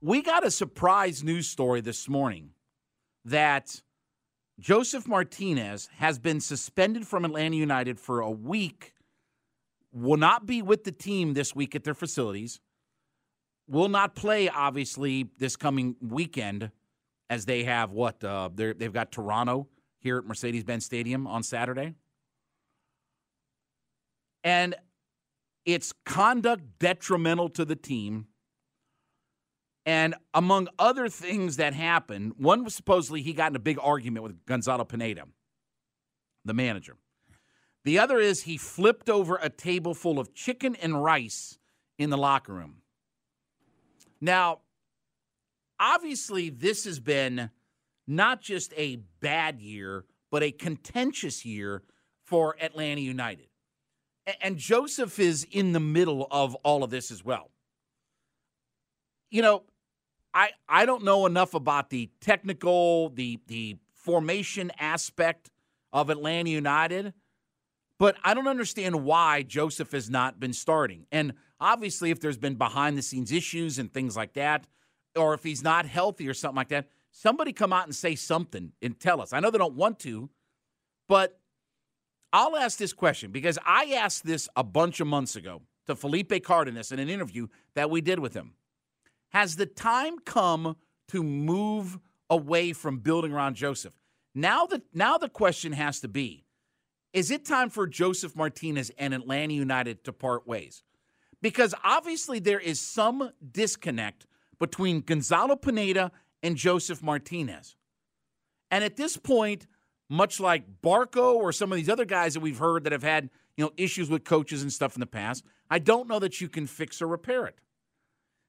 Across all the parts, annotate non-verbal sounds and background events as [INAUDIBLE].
We got a surprise news story this morning that Josef Martinez has been suspended from Atlanta United for a week will not be with the team this week at their facilities. Will not play, obviously, this coming weekend as they have what? Uh, they've got Toronto here at Mercedes Benz Stadium on Saturday. And it's conduct detrimental to the team. And among other things that happened, one was supposedly he got in a big argument with Gonzalo Pineda, the manager. The other is he flipped over a table full of chicken and rice in the locker room. Now, obviously, this has been not just a bad year, but a contentious year for Atlanta United. And Josef is in the middle of all of this as well. You know, I I don't know enough about the technical, the the formation aspect of Atlanta United but I don't understand why Josef has not been starting. And obviously, if there's been behind the scenes issues and things like that, or if he's not healthy or something like that, somebody come out and say something and tell us. I know they don't want to, but I'll ask this question because I asked this a bunch of months ago to Felipe Cardenas in an interview that we did with him. Has the time come to move away from building around Josef? Now the now the question has to be is it time for Josef Martinez and Atlanta United to part ways? Because obviously there is some disconnect between Gonzalo Pineda and Josef Martinez. And at this point, much like Barco or some of these other guys that we've heard that have had, you know, issues with coaches and stuff in the past, I don't know that you can fix or repair it.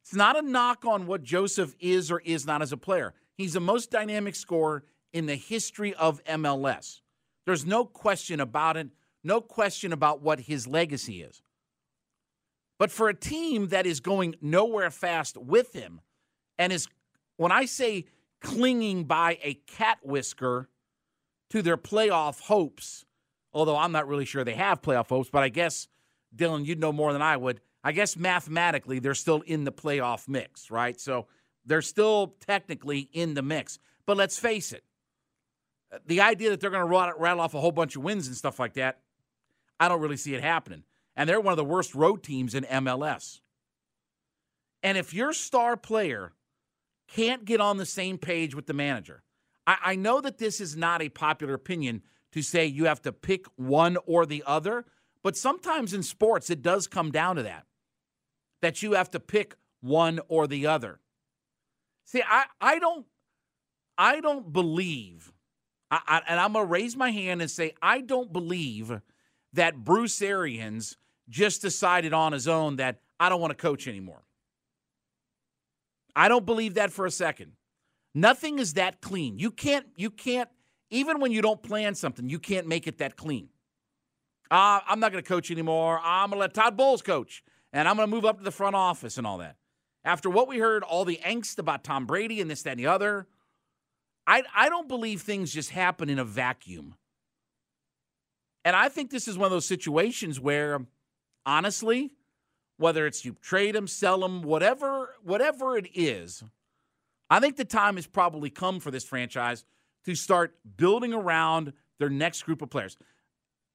It's not a knock on what Josef is or is not as a player. He's the most dynamic scorer in the history of MLS. There's no question about it, no question about what his legacy is. But for a team that is going nowhere fast with him and is, when I say clinging by a cat whisker to their playoff hopes, although I'm not really sure they have playoff hopes, but I guess, Dylan, you'd know more than I would. I guess mathematically, they're still in the playoff mix, right? So they're still technically in the mix. But let's face it, the idea that they're going to rattle off a whole bunch of wins and stuff like that, I don't really see it happening. And they're one of the worst road teams in MLS. And if your star player can't get on the same page with the manager, I, I know that this is not a popular opinion to say you have to pick one or the other, but sometimes in sports it does come down to that, that you have to pick one or the other. See, I, I don't I don't believe I, I, and I'm to raise my hand and say, I don't believe that Bruce Arians just decided on his own that I don't want to coach anymore. I don't believe that for a second. Nothing is that clean. You can't, you can't, even when you don't plan something, you can't make it that clean. Uh, I'm not going to coach anymore. I'm going to let Todd Bowles coach, and I'm going to move up to the front office and all that. after what we heard, all the angst about Tom Brady and this, that, and the other, I, I don't believe things just happen in a vacuum. And I think this is one of those situations where, honestly, whether it's you trade him, sell him, whatever, whatever it is, I think the time has probably come for this franchise to start building around their next group of players.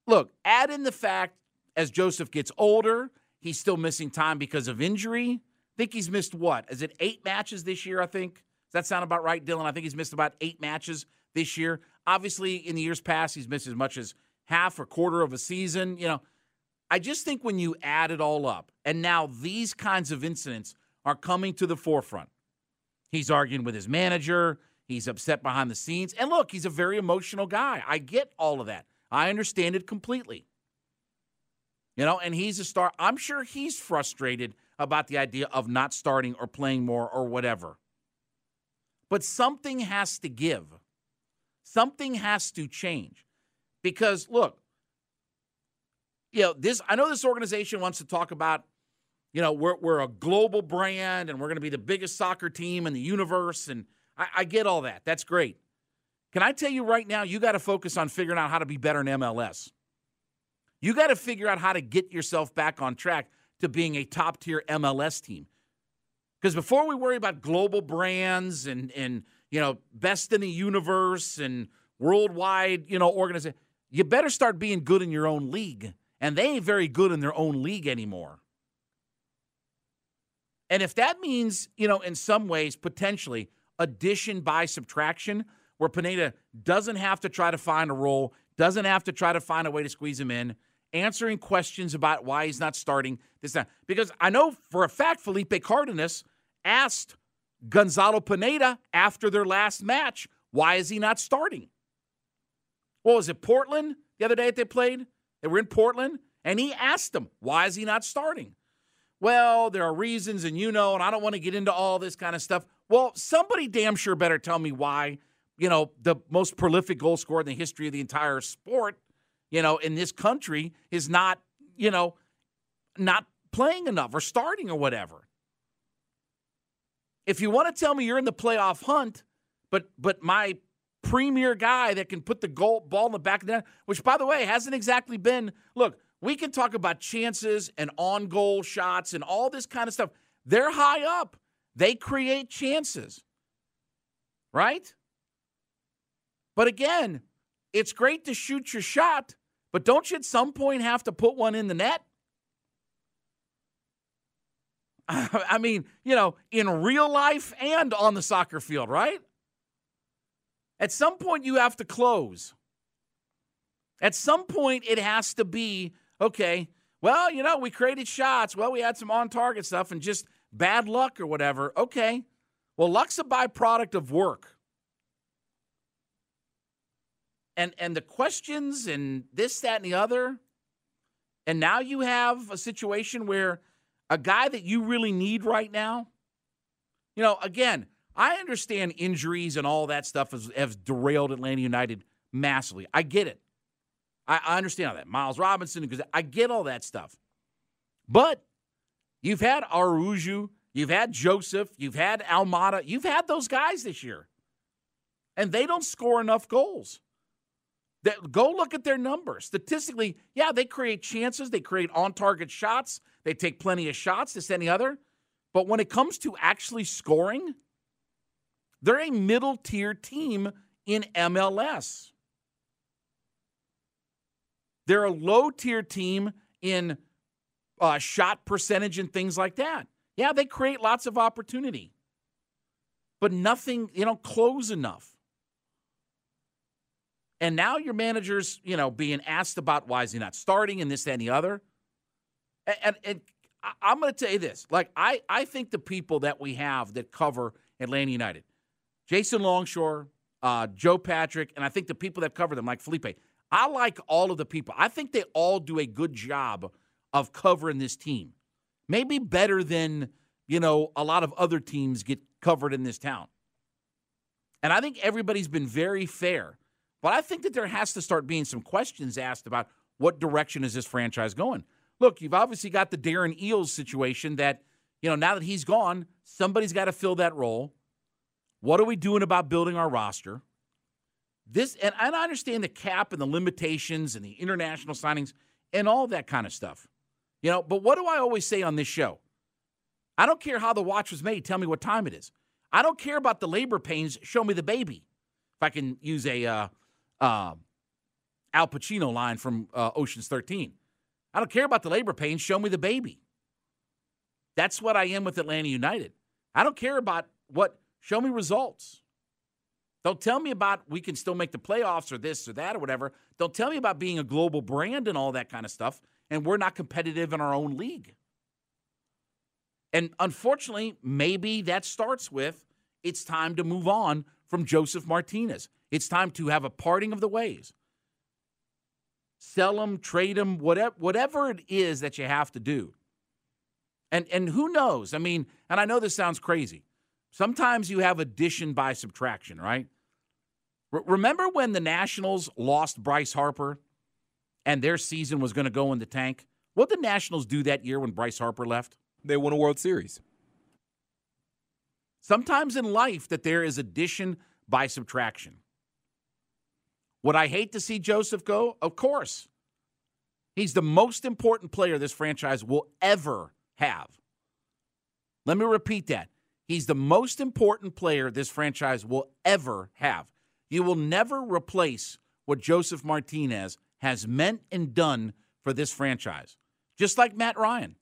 Look, add in the fact as Josef gets older, he's still missing time because of injury. I think he's missed what? Is it eight matches this year? I think. Does that sound about right, Dylan? I think he's missed about eight matches this year. Obviously, in the years past, he's missed as much as half or quarter of a season. You know, I just think when you add it all up, and now these kinds of incidents are coming to the forefront. He's arguing with his manager. He's upset behind the scenes. And look, he's a very emotional guy. I get all of that. I understand it completely. You know, and he's a star. I'm sure he's frustrated about the idea of not starting or playing more or whatever. But something has to give. Something has to change. Because look, you know, this I know this organization wants to talk about, you know, we're we're a global brand and we're gonna be the biggest soccer team in the universe. And I, I get all that. That's great. Can I tell you right now, you got to focus on figuring out how to be better in MLS. You got to figure out how to get yourself back on track to being a top tier MLS team. Because before we worry about global brands and and you know best in the universe and worldwide you know organization, you better start being good in your own league. And they ain't very good in their own league anymore. And if that means you know in some ways potentially addition by subtraction, where Pineda doesn't have to try to find a role, doesn't have to try to find a way to squeeze him in, answering questions about why he's not starting this time. Because I know for a fact Felipe Cardenas asked Gonzalo Pineda after their last match, why is he not starting? What was it, Portland the other day that they played? They were in Portland, and he asked him, why is he not starting? Well, there are reasons, and you know, and I don't want to get into all this kind of stuff. Well, somebody damn sure better tell me why you know, the most prolific goal scorer in the history of the entire sport, you know, in this country is not, you know, not playing enough or starting or whatever. If you want to tell me you're in the playoff hunt, but but my premier guy that can put the goal ball in the back of the net, which by the way hasn't exactly been. Look, we can talk about chances and on goal shots and all this kind of stuff. They're high up. They create chances, right? But again, it's great to shoot your shot, but don't you at some point have to put one in the net? [LAUGHS] I mean, you know, in real life and on the soccer field, right? At some point, you have to close. At some point, it has to be okay, well, you know, we created shots. Well, we had some on target stuff and just bad luck or whatever. Okay. Well, luck's a byproduct of work and and the questions and this, that, and the other. And now you have a situation where a guy that you really need right now, you know, again, I understand injuries and all that stuff has, has derailed Atlanta United massively. I get it. I, I understand all that. Miles Robinson, because I get all that stuff. But you've had Araujo, you've had Josef, you've had Almada, you've had those guys this year. And they don't score enough goals. That, go look at their numbers. Statistically, yeah, they create chances, they create on target shots, they take plenty of shots, this, any other. But when it comes to actually scoring, they're a middle tier team in MLS. They're a low tier team in uh, shot percentage and things like that. Yeah, they create lots of opportunity, but nothing, you know, close enough. And now your manager's, you know, being asked about why is he not starting and this, that, and the other. And, and, and I'm going to tell you this. Like, I, I think the people that we have that cover Atlanta United, Jason Longshore, uh, Joe Patrick, and I think the people that cover them, like Felipe, I like all of the people. I think they all do a good job of covering this team. Maybe better than, you know, a lot of other teams get covered in this town. And I think everybody's been very fair but I think that there has to start being some questions asked about what direction is this franchise going. Look, you've obviously got the Darren Eales situation that, you know, now that he's gone, somebody's got to fill that role. What are we doing about building our roster? This and, and I understand the cap and the limitations and the international signings and all that kind of stuff. You know, but what do I always say on this show? I don't care how the watch was made. Tell me what time it is. I don't care about the labor pains. Show me the baby. If I can use a uh, uh, Al Pacino line from uh, Ocean's 13. I don't care about the labor pains. Show me the baby. That's what I am with Atlanta United. I don't care about what, show me results. Don't tell me about we can still make the playoffs or this or that or whatever. Don't tell me about being a global brand and all that kind of stuff, and we're not competitive in our own league. And unfortunately, maybe that starts with it's time to move on from Josef Martinez. It's time to have a parting of the ways. Sell them, trade them, whatever, whatever it is that you have to do. And and who knows? I mean, and I know this sounds crazy. Sometimes you have addition by subtraction, right? R- remember when the Nationals lost Bryce Harper and their season was going to go in the tank? What did the Nationals do that year when Bryce Harper left? They won a World Series. Sometimes in life that there is addition by subtraction. Would I hate to see Josef go? Of course. He's the most important player this franchise will ever have. Let me repeat that. He's the most important player this franchise will ever have. You will never replace what Josef Martinez has meant and done for this franchise. Just like Matt Ryan.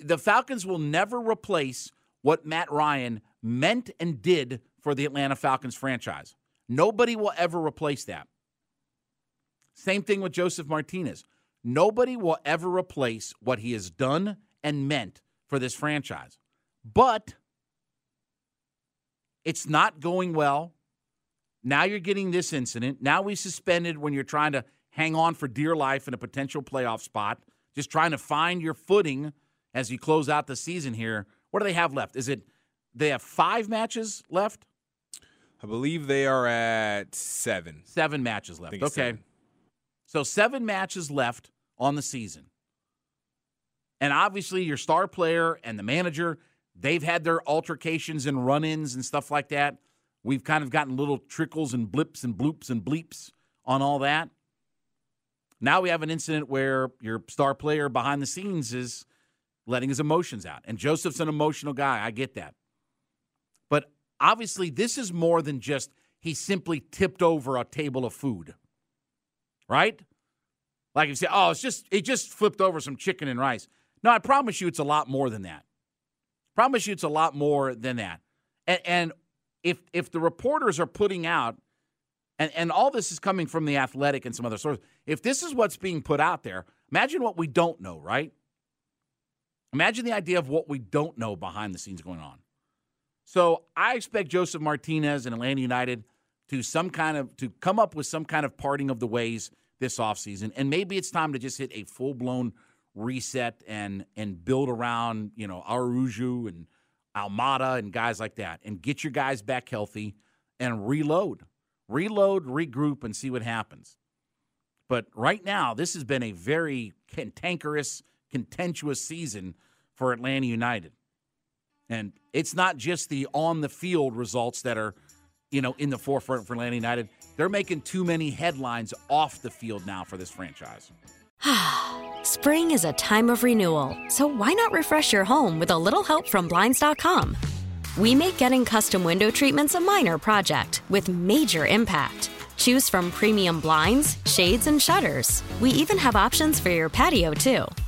The Falcons will never replace what Matt Ryan meant and did for the Atlanta Falcons franchise. Nobody will ever replace that. Same thing with Josef Martinez. Nobody will ever replace what he has done and meant for this franchise. But it's not going well. Now you're getting this incident. Now we suspended when you're trying to hang on for dear life in a potential playoff spot, just trying to find your footing as you close out the season here. What do they have left? Is it they have five matches left? I believe they are at seven. Seven matches left. Okay. Seven. So seven matches left on the season. And obviously, your star player and the manager, they've had their altercations and run ins and stuff like that. We've kind of gotten little trickles and blips and bloops and bleeps on all that. Now we have an incident where your star player behind the scenes is letting his emotions out. And Josef's an emotional guy. I get that. But obviously, this is more than just he simply tipped over a table of food, right? Like you say, oh, it's just, he just flipped over some chicken and rice. No, I promise you it's a lot more than that. Promise you it's a lot more than that. And, and if if the reporters are putting out, and, and all this is coming from the athletic and some other sources, if this is what's being put out there, imagine what we don't know, right? Imagine the idea of what we don't know behind the scenes going on. So I expect Josef Martinez and Atlanta United to some kind of to come up with some kind of parting of the ways this offseason. And maybe it's time to just hit a full blown reset and and build around you know Araujo and Almada and guys like that, and get your guys back healthy and reload, reload, regroup, and see what happens. But right now, this has been a very cantankerous, contentious season for Atlanta United, and it's not just the on the field results that are you know in the forefront for Atlanta United. They're making too many headlines off the field now for this franchise. [SIGHS] Spring is a time of renewal, so why not refresh your home with a little help from Blinds.com? We make getting custom window treatments a minor project with major impact. Choose from premium blinds, shades, and shutters. We even have options for your patio, too.